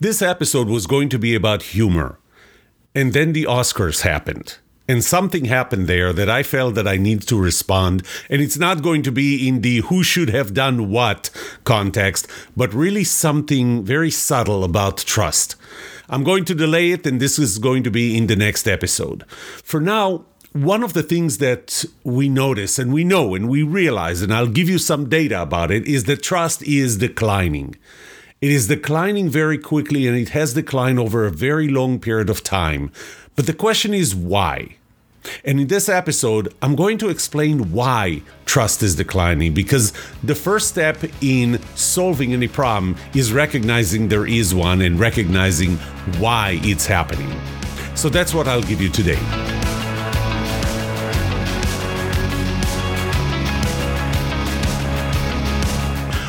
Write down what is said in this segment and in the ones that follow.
This episode was going to be about humor. And then the Oscars happened. And something happened there that I felt that I need to respond. And it's not going to be in the who should have done what context, but really something very subtle about trust. I'm going to delay it, and this is going to be in the next episode. For now, one of the things that we notice and we know and we realize, and I'll give you some data about it, is that trust is declining. It is declining very quickly and it has declined over a very long period of time. But the question is why? And in this episode, I'm going to explain why trust is declining because the first step in solving any problem is recognizing there is one and recognizing why it's happening. So that's what I'll give you today.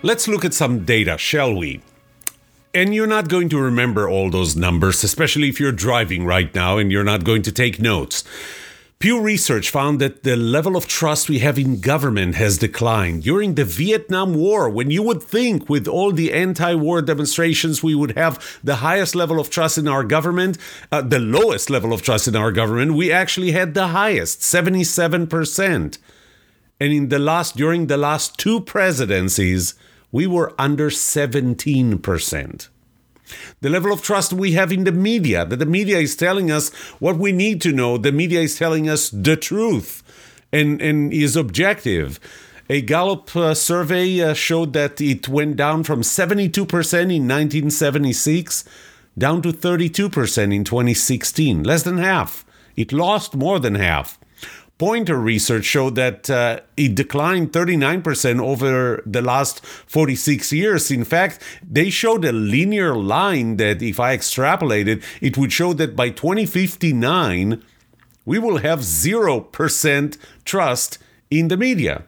Let's look at some data, shall we? And you're not going to remember all those numbers, especially if you're driving right now and you're not going to take notes. Pew Research found that the level of trust we have in government has declined. During the Vietnam War, when you would think with all the anti war demonstrations we would have the highest level of trust in our government, uh, the lowest level of trust in our government, we actually had the highest, 77%. And in the last, during the last two presidencies, we were under 17%. The level of trust we have in the media, that the media is telling us what we need to know, the media is telling us the truth and, and is objective. A Gallup uh, survey uh, showed that it went down from 72% in 1976 down to 32% in 2016, less than half. It lost more than half. Poynter research showed that uh, it declined 39% over the last 46 years. In fact, they showed a linear line that, if I extrapolated, it would show that by 2059, we will have 0% trust in the media.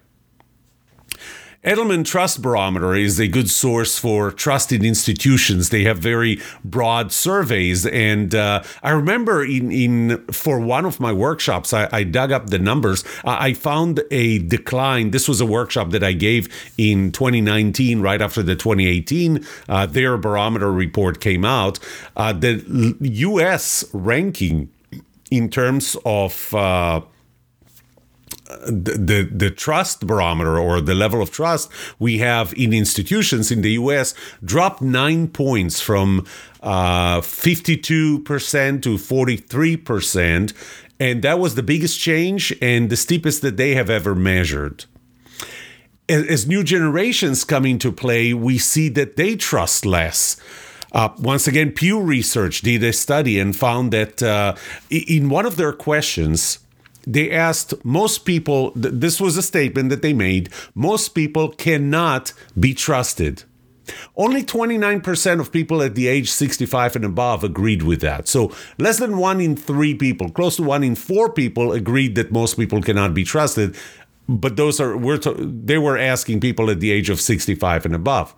Edelman Trust Barometer is a good source for trusted institutions. They have very broad surveys, and uh, I remember in, in for one of my workshops, I, I dug up the numbers. I found a decline. This was a workshop that I gave in 2019, right after the 2018 uh, their barometer report came out. Uh, the U.S. ranking in terms of uh, the, the, trust barometer or the level of trust we have in institutions in the US dropped nine points from uh, 52% to 43%. And that was the biggest change and the steepest that they have ever measured. As, as new generations come into play, we see that they trust less. Uh, once again, Pew Research did a study and found that uh, in one of their questions, they asked most people, this was a statement that they made most people cannot be trusted. Only 29% of people at the age 65 and above agreed with that. So, less than one in three people, close to one in four people agreed that most people cannot be trusted. But those are, we're they were asking people at the age of 65 and above.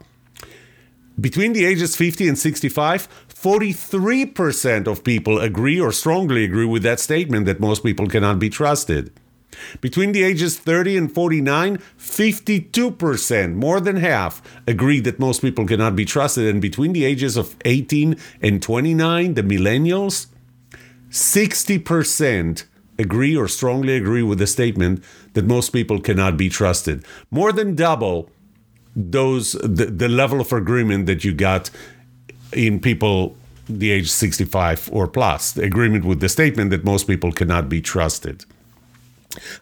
Between the ages 50 and 65, 43% of people agree or strongly agree with that statement that most people cannot be trusted. Between the ages 30 and 49, 52%, more than half, agree that most people cannot be trusted. And between the ages of 18 and 29, the millennials, 60% agree or strongly agree with the statement that most people cannot be trusted. More than double those the, the level of agreement that you got in people the age 65 or plus, the agreement with the statement that most people cannot be trusted.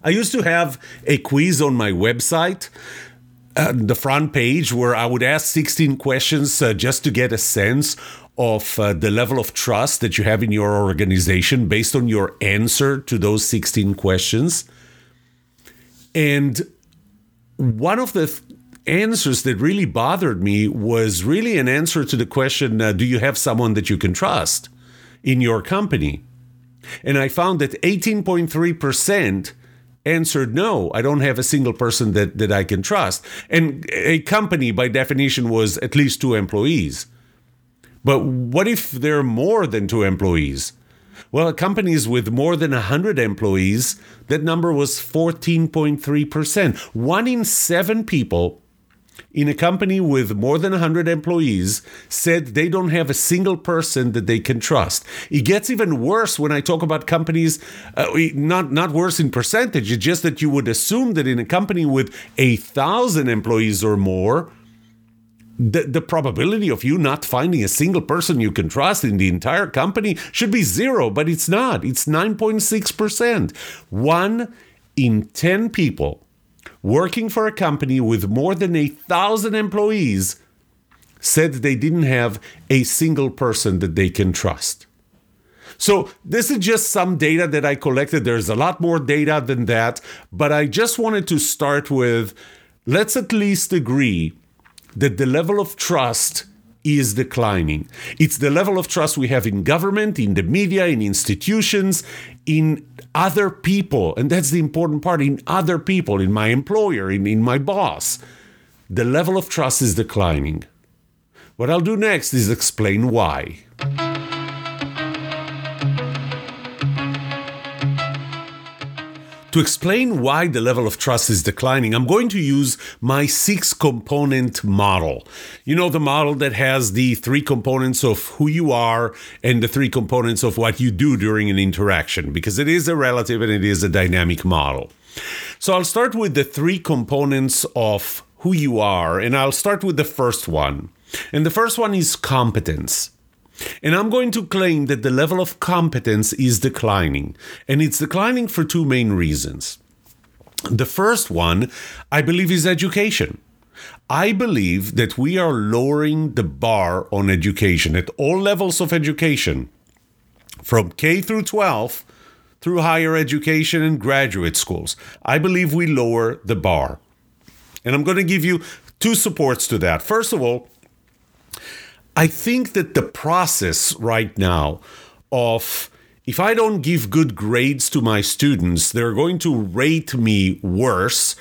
I used to have a quiz on my website, uh, the front page, where I would ask 16 questions uh, just to get a sense of uh, the level of trust that you have in your organization based on your answer to those 16 questions. And one of the th- answers that really bothered me was really an answer to the question uh, do you have someone that you can trust in your company? And I found that 18.3% answered no, I don't have a single person that, that I can trust. And a company, by definition, was at least two employees. But what if there are more than two employees? Well, companies with more than 100 employees, that number was 14.3%. One in seven people in a company with more than 100 employees said they don't have a single person that they can trust. It gets even worse when I talk about companies, uh, not, not worse in percentage, it's just that you would assume that in a company with a thousand employees or more, the, the probability of you not finding a single person you can trust in the entire company should be zero, but it's not. It's 9.6%. One in 10 people working for a company with more than a thousand employees said they didn't have a single person that they can trust. So, this is just some data that I collected. There's a lot more data than that, but I just wanted to start with let's at least agree that the level of trust is declining. It's the level of trust we have in government, in the media, in institutions, in other people. And that's the important part in other people, in my employer, in, in my boss. The level of trust is declining. What I'll do next is explain why. To explain why the level of trust is declining, I'm going to use my six component model. You know, the model that has the three components of who you are and the three components of what you do during an interaction, because it is a relative and it is a dynamic model. So I'll start with the three components of who you are, and I'll start with the first one. And the first one is competence. And I'm going to claim that the level of competence is declining. And it's declining for two main reasons. The first one, I believe, is education. I believe that we are lowering the bar on education at all levels of education, from K through 12 through higher education and graduate schools. I believe we lower the bar. And I'm going to give you two supports to that. First of all, I think that the process right now of if I don't give good grades to my students, they're going to rate me worse.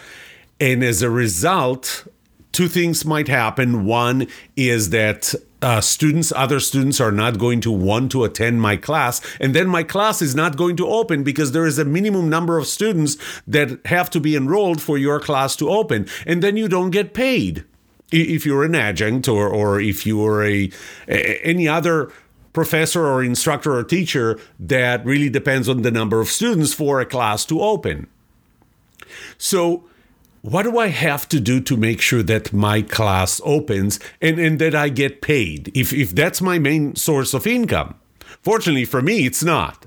And as a result, two things might happen. One is that uh, students, other students, are not going to want to attend my class, and then my class is not going to open because there is a minimum number of students that have to be enrolled for your class to open, and then you don't get paid if you're an adjunct or or if you are a, a any other professor or instructor or teacher that really depends on the number of students for a class to open. So what do I have to do to make sure that my class opens and, and that I get paid if, if that's my main source of income? Fortunately for me, it's not.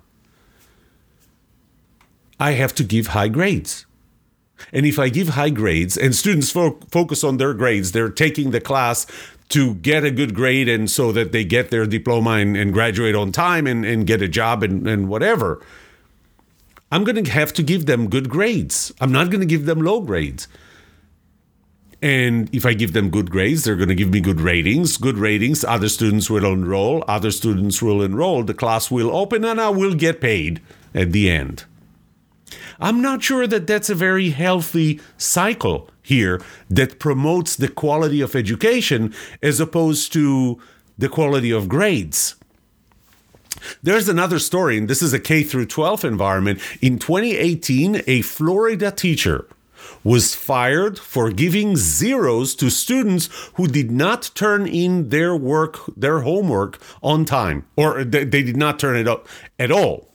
I have to give high grades. And if I give high grades and students fo- focus on their grades, they're taking the class to get a good grade and so that they get their diploma and, and graduate on time and, and get a job and, and whatever. I'm going to have to give them good grades. I'm not going to give them low grades. And if I give them good grades, they're going to give me good ratings. Good ratings, other students will enroll, other students will enroll, the class will open, and I will get paid at the end. I'm not sure that that's a very healthy cycle here that promotes the quality of education as opposed to the quality of grades. There's another story, and this is a K through 12 environment. In 2018, a Florida teacher was fired for giving zeros to students who did not turn in their work, their homework on time, or they, did not turn it up at all.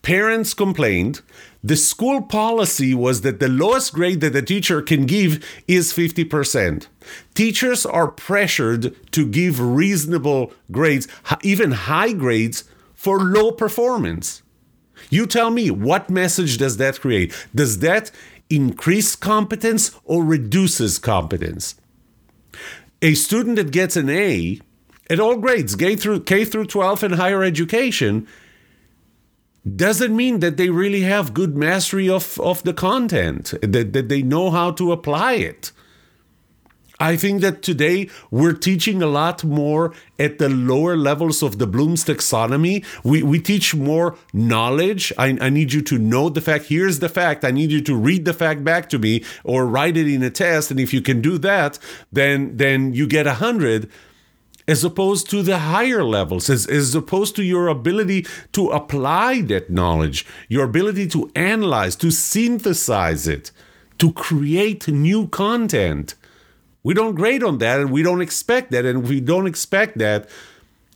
Parents complained the school policy was that the lowest grade that a teacher can give is 50%. Teachers are pressured to give reasonable grades, even high grades, for low performance. You tell me, what message does that create? Does that increase competence or reduces competence? A student that gets an A at all grades, K through K through 12 and higher education, doesn't mean that they really have good mastery of, of the content, that, that they know how to apply it. I think that today we're teaching a lot more at the lower levels of the Bloom's taxonomy. We, we teach more knowledge. I, I need you to know the fact. Here's the fact. I need you to read the fact back to me or write it in a test. And if you can do that, then then you get a hundred as opposed to the higher levels, as, as opposed to your ability to apply that knowledge, your ability to analyze, to synthesize it, to create new content. We don't grade on that and we don't expect that. And we don't expect that,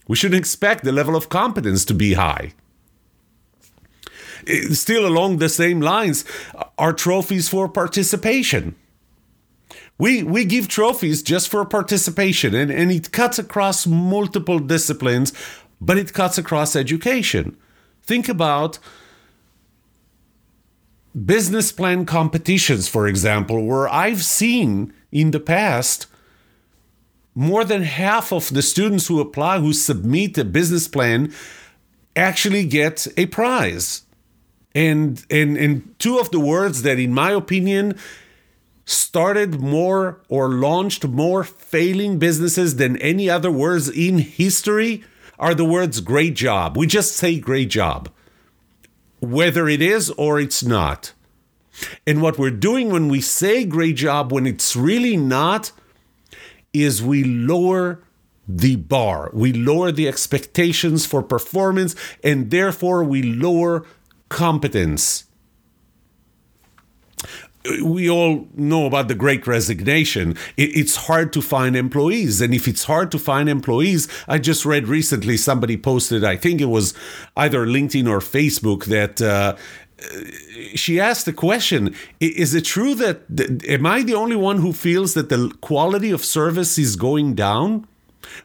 we shouldn't expect the level of competence to be high. Eh, still along the same lines are trophies for participation. We, we give trophies just for participation, and, and it cuts across multiple disciplines, but it cuts across education. Think about business plan competitions, for example, where I've seen in the past, more than half of the students who apply, who submit a business plan, actually get a prize. And, and, and two of the words that, in my opinion, started more or launched more failing businesses than any other words in history are the words great job. We just say great job, whether it is or it's not. And what we're doing when we say great job when it's really not is we lower the bar. We lower the expectations for performance and therefore we lower competence. We all know about the great resignation. It's hard to find employees. And if it's hard to find employees, I just read recently somebody posted, I think it was either LinkedIn or Facebook, that uh, she asked the question Is it true that, am I the only one who feels that the quality of service is going down?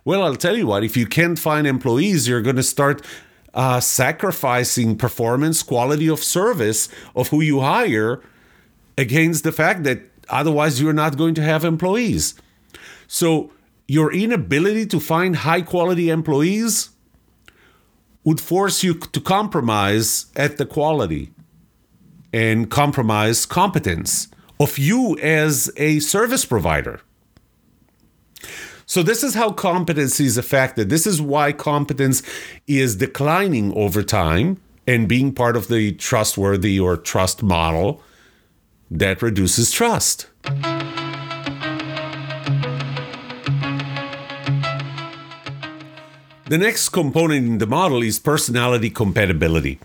Well, I'll tell you what, if you can't find employees, you're going to start uh, sacrificing performance, quality of service of who you hire against the fact that otherwise you're not going to have employees. So, your inability to find high quality employees would force you to compromise at the quality and compromise competence of you as a service provider. So, this is how competence is affected. This is why competence is declining over time and being part of the trustworthy or trust model that reduces trust. The next component in the model is personality compatibility.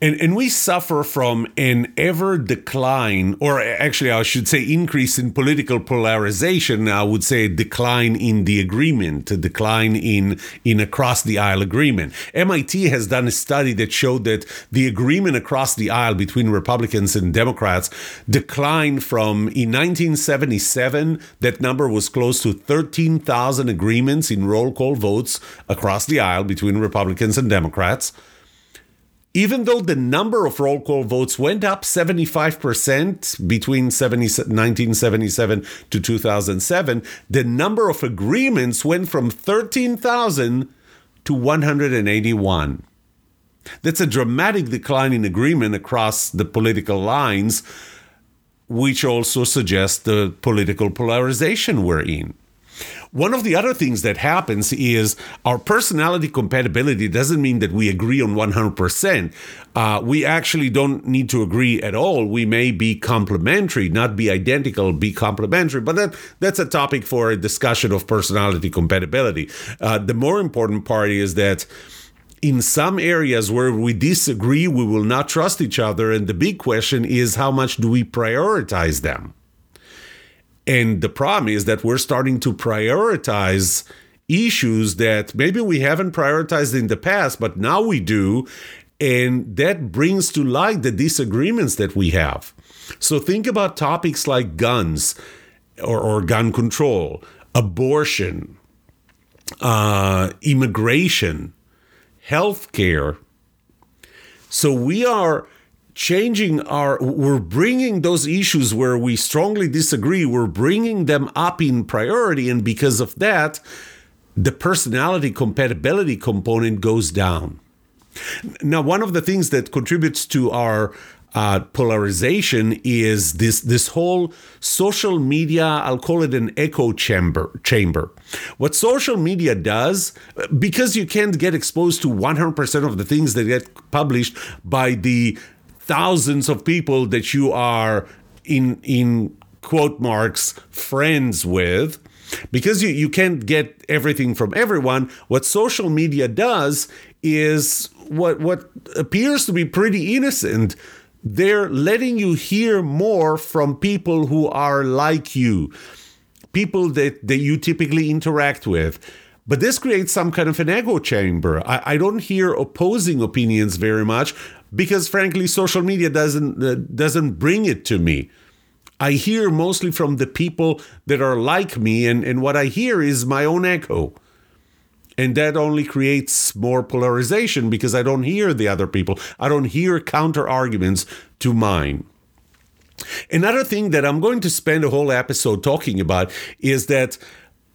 And, and we suffer from an ever decline, or actually, I should say, increase in political polarization. I would say decline in the agreement, a decline in, in across the aisle agreement. MIT has done a study that showed that the agreement across the aisle between Republicans and Democrats declined from in 1977, that number was close to 13,000 agreements in roll call votes across the the aisle between Republicans and Democrats. Even though the number of roll call votes went up 75% between 70, 1977 to 2007, the number of agreements went from 13,000 to 181. That's a dramatic decline in agreement across the political lines, which also suggests the political polarization we're in. One of the other things that happens is our personality compatibility doesn't mean that we agree on 100%. Uh, we actually don't need to agree at all. We may be complementary, not be identical, be complementary, but that, that's a topic for a discussion of personality compatibility. Uh, the more important part is that in some areas where we disagree, we will not trust each other. And the big question is how much do we prioritize them? And the problem is that we're starting to prioritize issues that maybe we haven't prioritized in the past, but now we do. And that brings to light the disagreements that we have. So think about topics like guns or, or gun control, abortion, uh, immigration, healthcare. So we are changing our we're bringing those issues where we strongly disagree we're bringing them up in priority and because of that the personality compatibility component goes down Now, one of the things that contributes to our uh, polarization is this this whole social media. I'll call it an echo chamber. Chamber. What social media does, because you can't get exposed to 100% of the things that get published by the thousands of people that you are in in quote marks friends with because you, you can't get everything from everyone what social media does is what what appears to be pretty innocent they're letting you hear more from people who are like you, people that, that you typically interact with. But this creates some kind of an echo chamber. I, I don't hear opposing opinions very much because, frankly, social media doesn't uh, doesn't bring it to me. I hear mostly from the people that are like me, and, and what I hear is my own echo. And that only creates more polarization because I don't hear the other people. I don't hear counter arguments to mine. Another thing that I'm going to spend a whole episode talking about is that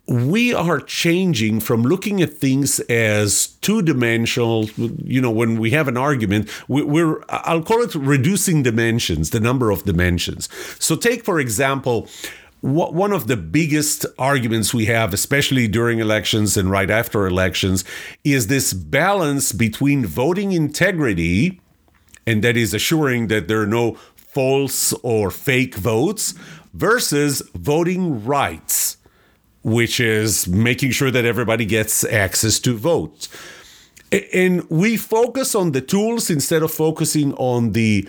we are changing from looking at things as two dimensional. You know, when we have an argument, we're, I'll call it reducing dimensions, the number of dimensions. So, take, for example, one of the biggest arguments we have, especially during elections and right after elections, is this balance between voting integrity, and that is assuring that there are no false or fake votes, versus voting rights, which is making sure that everybody gets access to votes. And we focus on the tools instead of focusing on the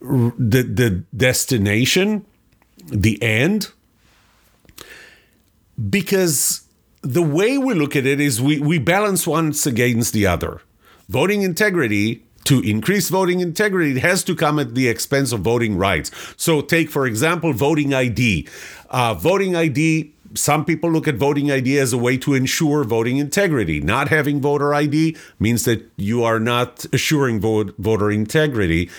the, the destination, the end because the way we look at it is we, we balance once against the other. Voting integrity, to increase voting integrity, it has to come at the expense of voting rights. So, take, for example, voting ID. Uh, voting ID, some people look at voting ID as a way to ensure voting integrity. Not having voter ID means that you are not assuring vote, voter integrity.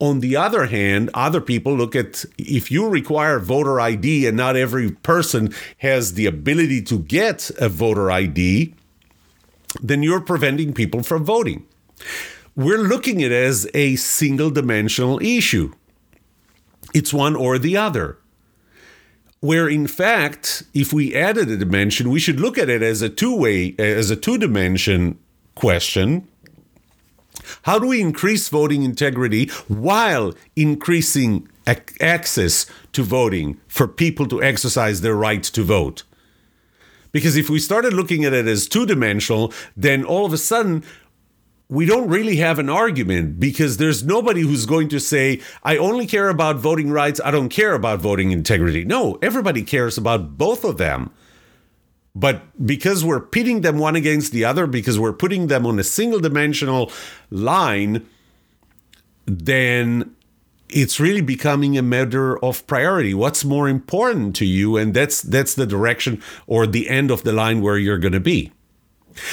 On the other hand, other people look at if you require voter ID and not every person has the ability to get a voter ID, then you're preventing people from voting. We're looking at it as a single dimensional issue. It's one or the other. Where in fact, if we added a dimension, we should look at it as a two way, uh, as a two dimension question how do we increase voting integrity while increasing ac- access to voting for people to exercise their right to vote? Because if we started looking at it as two dimensional, then all of a sudden we don't really have an argument because there's nobody who's going to say, I only care about voting rights, I don't care about voting integrity. No, everybody cares about both of them. But because we're pitting them one against the other, because we're putting them on a single dimensional line, then it's really becoming a matter of priority what's more important to you and that's that's the direction or the end of the line where you're going to be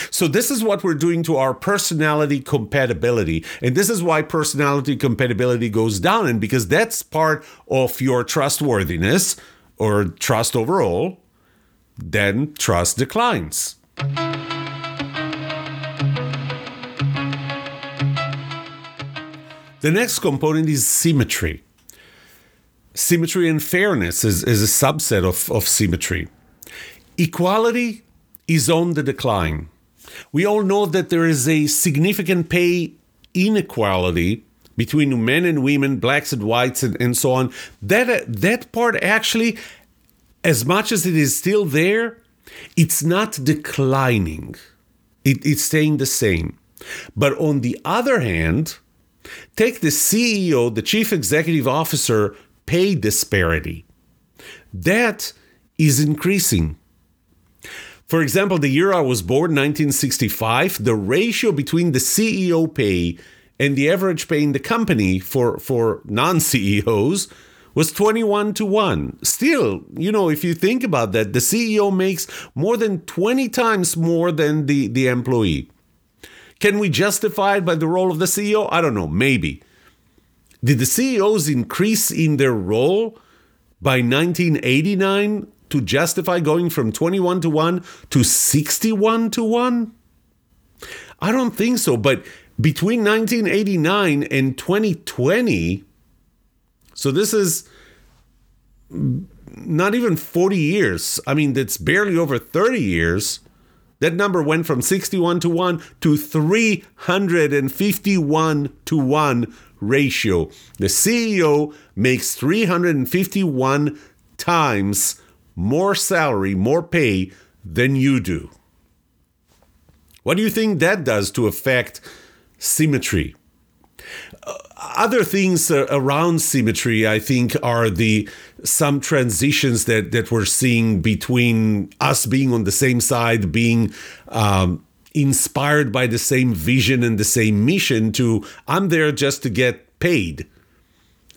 so this is what we're doing to our personality compatibility and this is why personality compatibility goes down and because that's part of your trustworthiness or trust overall then trust declines. The next component is symmetry. Symmetry and fairness is, is a subset of, of symmetry. Equality is on the decline. We all know that there is a significant pay inequality between men and women, blacks and whites, and, and so on. That, uh, that part actually as much as it is still there, it's not declining. It, it's staying the same. But on the other hand, take the CEO, the chief executive officer pay disparity. That is increasing. For example, the year I was born, 1965, the ratio between the CEO pay and the average pay in the company for, for non CEOs was 21 to 1. Still, you know, if you think about that, the CEO makes more than 20 times more than the, the employee. Can we justify it by the role of the CEO? I don't know, maybe. Did the CEOs increase in their role by 1989 to justify going from 21 to 1 to 61 to 1? I don't think so, but between 1989 and 2020, so this is not even 40 years. I mean, that's barely over 30 years. That number went from 61 to 1 to 351 to 1 ratio. The CEO makes 351 times more salary, more pay than you do. What do you think that does to affect symmetry? Uh, other things uh, around symmetry, I think, are the some transitions that that we're seeing between us being on the same side, being um, inspired by the same vision and the same mission. To I'm there just to get paid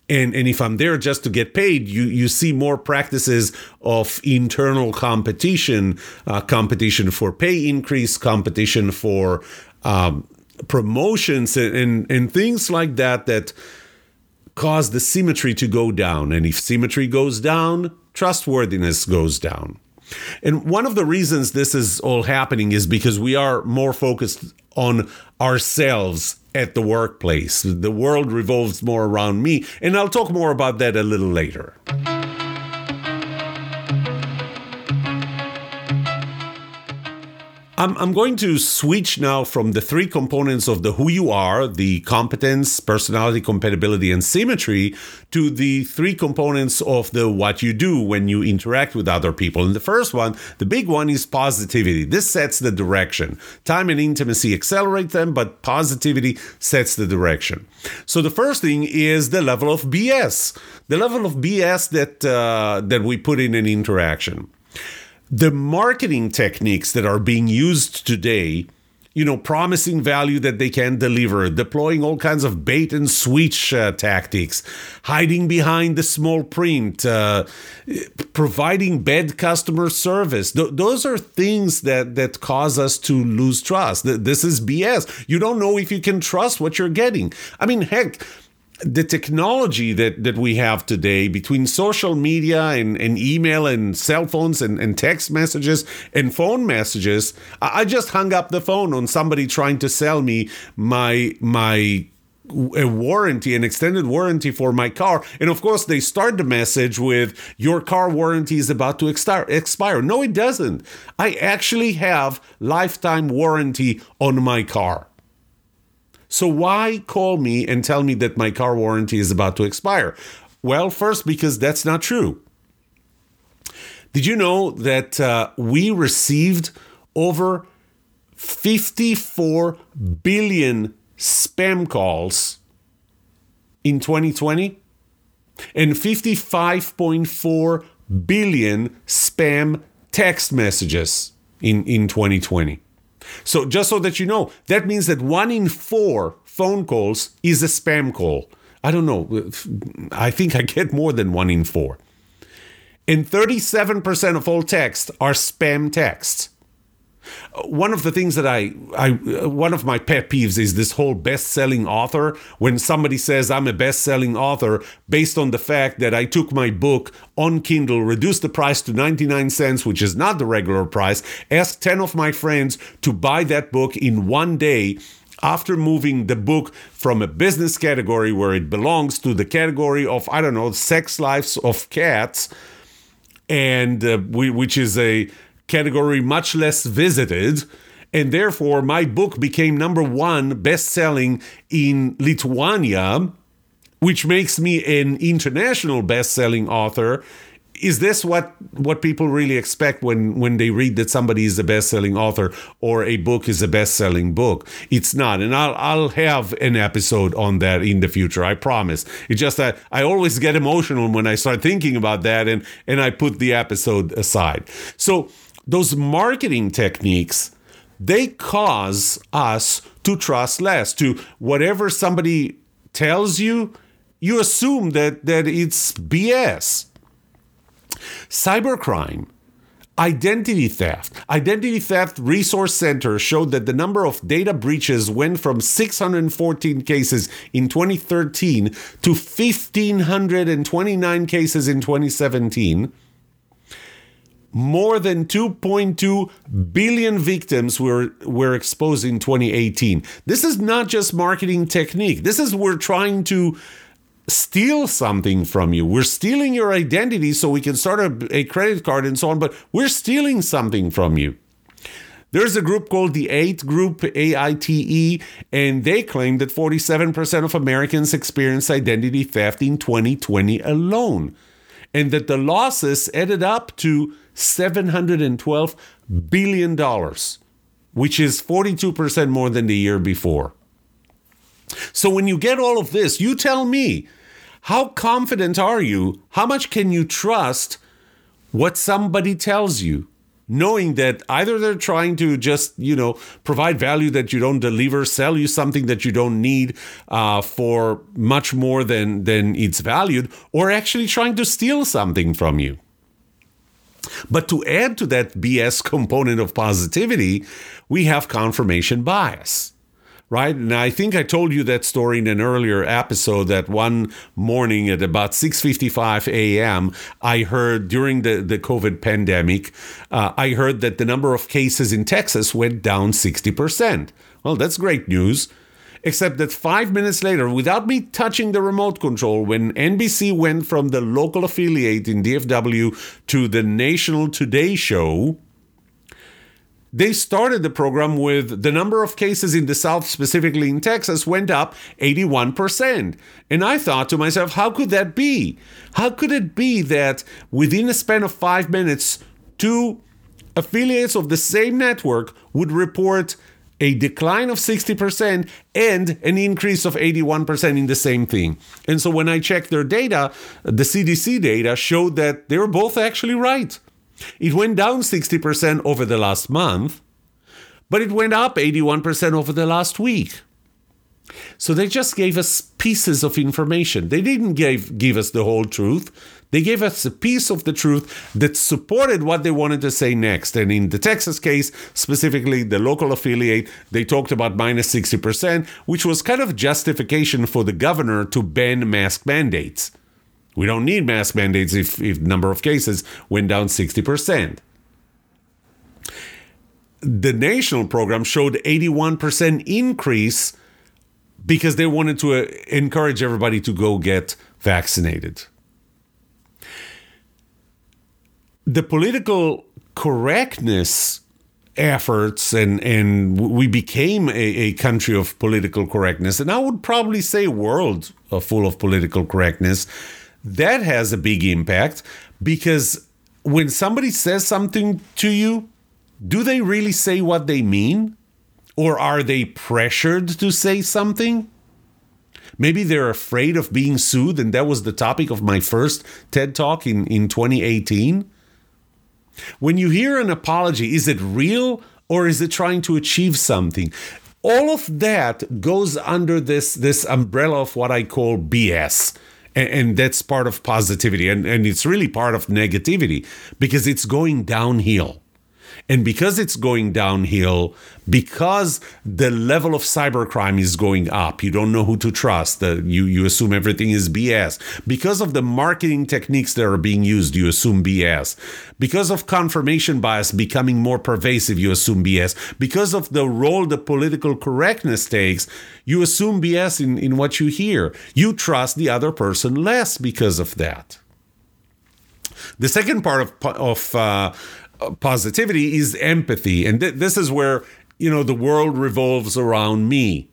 and and if I'm there just to get paid, you you see more practices of internal competition, uh, competition for pay increase, competition for um, promotions, and, and and things like that that cause the symmetry to go down. And if symmetry goes down, trustworthiness goes down. And one of the reasons this is all happening is because we are more focused on ourselves at the workplace. The world revolves more around me, and I'll talk more about that a little later. I'm, I'm going to switch now from the three components of the who you are, the competence, personality, compatibility, and symmetry, to the three components of the what you do when you interact with other people. And the first one, the big one, is positivity. This sets the direction. Time and intimacy accelerate them, but positivity sets the direction. So the first thing is the level of BS, the level of BS that uh, that we put in an interaction the marketing techniques that are being used today you know, promising value that they can deliver, deploying all kinds of bait and switch uh, tactics, hiding behind the small print, uh, providing bad customer service. Th- those are things that that cause us to lose trust. Th- this is BS. You don't know if you can trust what you're getting. I mean, heck the technology that, that we have today between social media and, and email and cell phones and, and text messages and phone messages i just hung up the phone on somebody trying to sell me my my a warranty, an extended warranty for my car. And of course, they start the message with, Your car warranty is about to expire. No, it doesn't. I actually have lifetime warranty on my car. So why call me and tell me that my car warranty is about to expire? Well, first, because that's not true. Did you know that uh, we received over 54 billion spam calls in 2020 and 55.4 billion spam text messages in, in 2020? So, just so that you know, that means that one in four phone calls is a spam call. I don't know. I think I get more than one in four. And 37% of all texts are spam texts one of the things that I, I one of my pet peeves is this whole best-selling author. When somebody says i'm a best-selling author based on the fact that i took my book on kindle reduced the price to 99 cents which is not the regular price asked 10 of my friends to buy that book in one day after moving the book from a business category where it belongs to the category of i don't know sex lives of cats. And uh, we, which is a category much less visited. And therefore, my book became number one best selling in Lithuania, which makes me an international best selling author. Is this what what people really expect when when they read that somebody is a best-selling author or a book is a best-selling book? It's not and i'll i'll have an episode on that in the future i promise. It's just that i always get emotional when i start thinking about that and and i put the episode aside. So those marketing techniques they cause us to trust less to whatever somebody tells you you assume that that it's bs cybercrime identity theft. Identity theft resource center showed that the number of data breaches went from 614 cases in 2013 to 1529 cases in 2017 more than 2.2 billion victims were, were exposed in 2018. This is not just marketing technique. This is we're trying to steal something from you. We're stealing your identity so we can start a, a credit card and so on, but we're stealing something from you. There's a group called the AITE Group, A I T E, and they claim that 47% of Americans experienced identity theft in 2020 alone, and that the losses added up to $712 billion, which is 42% more than the year before. So when you get all of this, you tell me how confident are you? How much can you trust what somebody tells you? Knowing that either they're trying to just, you know, provide value that you don't deliver, sell you something that you don't need uh, for much more than, than it's valued, or actually trying to steal something from you. But to add to that BS component of positivity, we have confirmation bias right? And I think I told you that story in an earlier episode that one morning at about 6:55 a.m. I heard during the the COVID pandemic, uh, I heard that the number of cases in Texas went down 60%. Well, that's great news. Except that five minutes later, without me touching the remote control, when NBC went from the local affiliate in DFW to the national Today show, they started the program with the number of cases in the South, specifically in Texas, went up 81%. And I thought to myself, how could that be? How could it be that within a span of five minutes, two affiliates of the same network would report a decline of 60% and an increase of 81% in the same thing. And so when I checked their data, the CDC data showed that they were both actually right. It went down 60% over the last month, but it went up 81% over the last week. So they just gave us pieces of information. They didn't give, give us the whole truth. They gave us a piece of the truth that supported what they wanted to say next. And in the Texas case, specifically the local affiliate, they talked about minus 60%, which was kind of justification for the governor to ban mask mandates. We don't need mask mandates if, if number of cases went down 60%. The national program showed 81% increase because they wanted to uh, encourage everybody to go get vaccinated. The political correctness efforts and and we became a, a country of political correctness and i would probably say world full of political correctness that has a big impact because when somebody says something to you, do they really say what they mean? Or are they pressured to say something? Maybe they're afraid of being sued, and that was the topic of my first TED Talk in, in 2018. When you hear an apology, is it real or is it trying to achieve something? All of that goes under this, this umbrella of what I call BS and, and that's part of positivity. And, and it's really part of negativity because it's going downhill and because it's going downhill, because the level of cybercrime is going up, you don't know who to trust. You, you assume everything is BS. Because of the marketing techniques that are being used, you assume BS. Because of confirmation bias becoming more pervasive, you assume BS. Because of the role the political correctness takes, you assume BS in, in what you hear. You trust the other person less because of that. The second part of, of uh, positivity is empathy. And th- this is where, you know, the world revolves around me.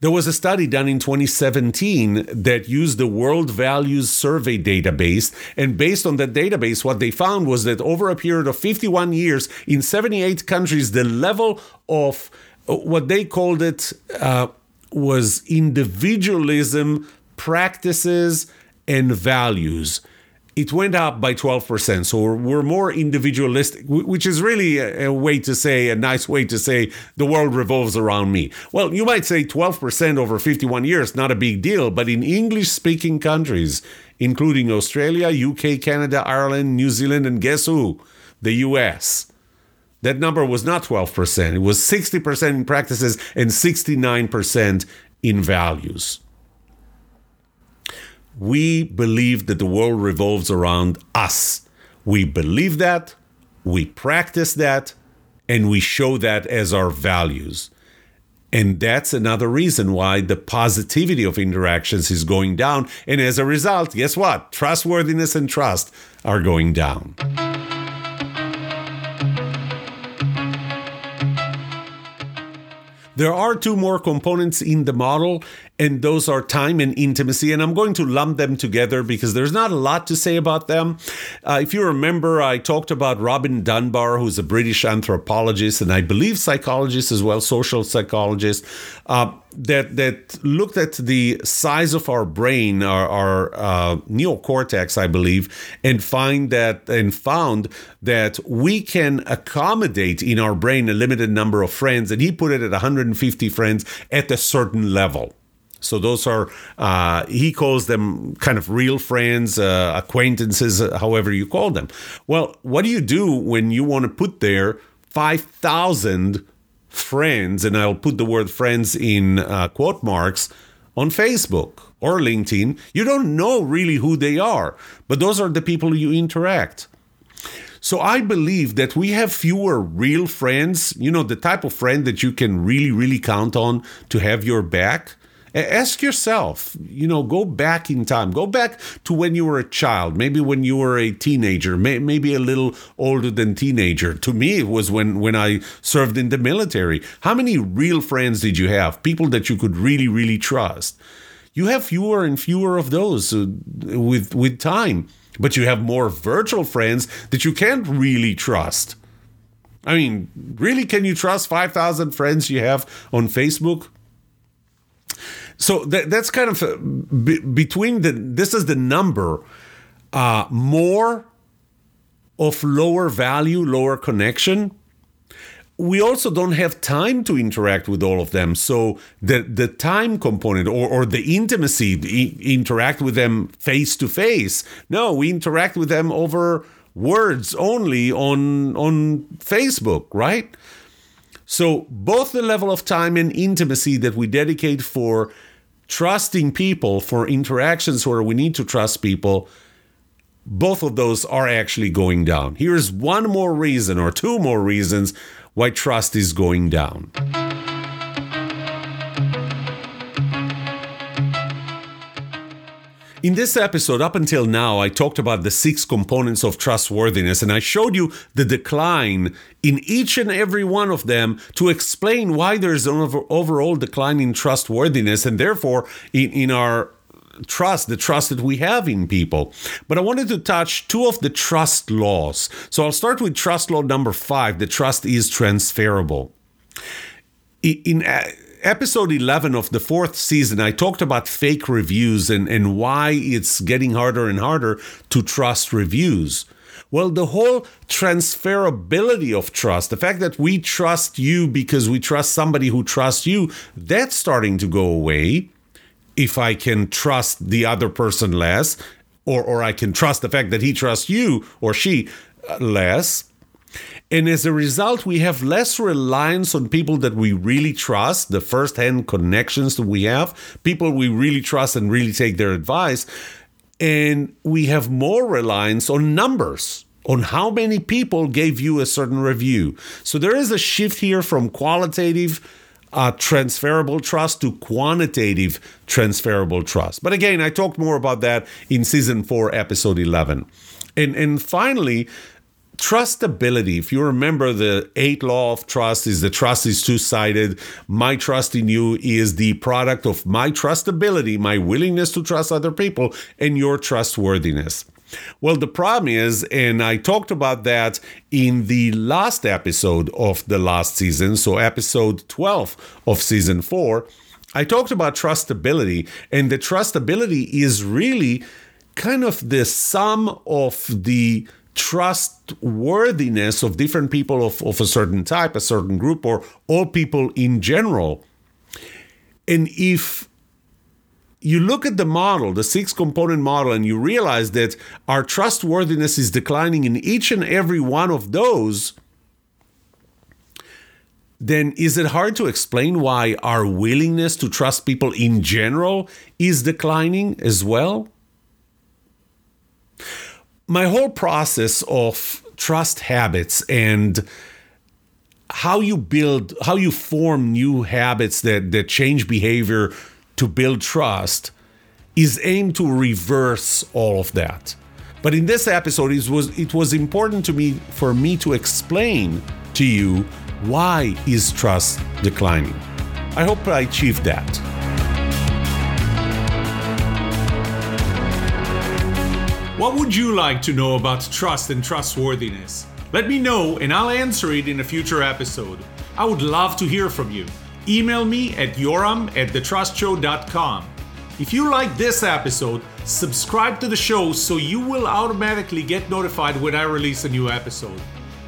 There was a study done in 2017 that used the World Values Survey database. And based on that database, what they found was that over a period of 51 years in 78 countries, the level of uh, what they called it uh, was individualism, practices, and values it went up by 12%. So we're more individualistic, which is really a, way to say, a nice way to say the world revolves around me. Well, you might say 12% over 51 years, not a big deal, but in English speaking countries, including Australia, UK, Canada, Ireland, New Zealand, and guess who? The US. That number was not 12%. It was 60% in practices and 69% in values we believe that the world revolves around us. We believe that, we practice that, and we show that as our values. And that's another reason why the positivity of interactions is going down. And as a result, guess what? Trustworthiness and trust are going down. There are two more components in the model, and those are time and intimacy. And I'm going to lump them together because there's not a lot to say about them. Uh, if you remember, I talked about Robin Dunbar, who's a British anthropologist and I believe psychologist as well, social psychologist, uh, that that looked at the size of our brain, our, our uh, neocortex, I believe, and find that and found that we can accommodate in our brain a limited number of friends, and he put it at 150 friends at a certain level. So those are uh, he calls them kind of real friends, uh, acquaintances, uh, however you call them. Well, what do you do when you want to put there five thousand friends, and I'll put the word friends in uh, quote marks on Facebook or LinkedIn? You don't know really who they are, but those are the people you interact. So I believe that we have fewer real friends, you know, the type of friend that you can really, really count on to have your back Ask yourself, you know, go back in time. Go back to when you were a child, maybe when you were a teenager, may, maybe a little older than teenager. To me, it was when, when I served in the military. How many real friends did you have? People that you could really, really trust. You have fewer and fewer of those uh, with, with time, but you have more virtual friends that you can't really trust. I mean, really, can you trust 5,000 friends you have on Facebook? So that, that's kind of uh, between the this is the number uh, more of lower value, lower connection. We also don't have time to interact with all of them. So the the time component or, or the intimacy, the, interact with them face to face. No, we interact with them over words only on on Facebook, right? So both the level of time and intimacy that we dedicate for trusting people for interactions where we need to trust people, both of those are actually going down. Here's one more reason or two more reasons why trust is going down. In this episode, up until now, I talked about the six components of trustworthiness and I showed you the decline in each and every one of them to explain why there's an over- overall decline in trustworthiness and therefore in, in our trust, the trust that we have in people. But I wanted to touch two of the trust laws. So I'll start with trust law number five the trust is transferable. In, in uh, episode 11 of the fourth season, I talked about fake reviews and, and why it's getting harder and harder to trust reviews. Well, the whole transferability of trust, the fact that we trust you because we trust somebody who trusts you, that's starting to go away. If I can trust the other person less, or, or I can trust the fact that he trusts you or she uh, less, and as a result, we have less reliance on people that we really trust, the first hand connections that we have, people we really trust and really take their advice. And we have more reliance on numbers, on how many people gave you a certain review. So there is a shift here from qualitative. Uh, transferable trust to quantitative transferable trust. But again, I talked more about that in season four, episode 11. And, and finally, trustability. If you remember the eight law of trust is the trust is two-sided. My trust in you is the product of my trustability my willingness to trust other people and your trustworthiness. Well the problem is and i talked about that in the last episode of the last season so episode 12 of season 4 i talked about trustability and the trustability is really kind of the sum of the trustworthiness of different people of, of a certain type, a certain group, or all people in general. And if you look at the model, the six component model, and you realize that our trustworthiness is declining in each and every one of those, then is it hard to explain why our willingness to trust people in general is declining as well? My whole process of trust habits and how you build how you form new habits that that change behavior to build trust is aimed to reverse all of that. But in this episode it was it was important to me for me to explain to you why is trust declining. I hope i achieved that What would you like to know about trust and trustworthiness? Let me know and I'll answer it in a future episode. I would love to hear from you. Email me at yoram at thetrustshow.com. If you like this episode, subscribe to the show so you will automatically get notified when I release a new episode.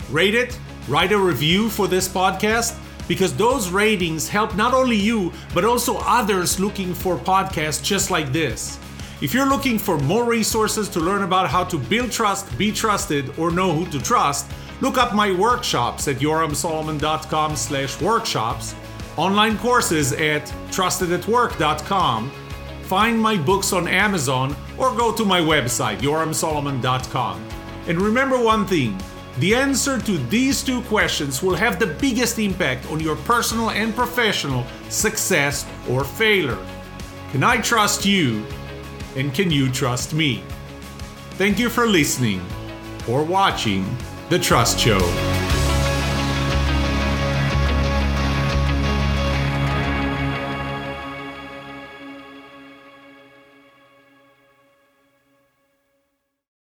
Rate it, write a review for this podcast, because those ratings help not only you, but also others looking for podcasts just like this. If you're looking for more resources to learn about how to build trust, be trusted, or know who to trust, look up my workshops at yoramsolomon.com slash workshops, online courses at trustedatwork.com, find my books on Amazon, or go to my website, yoramsolomon.com. And remember one thing, the answer to these two questions will have the biggest impact on your personal and professional success or failure. Can I trust you and can you trust me? Thank you for listening or watching The Trust Show.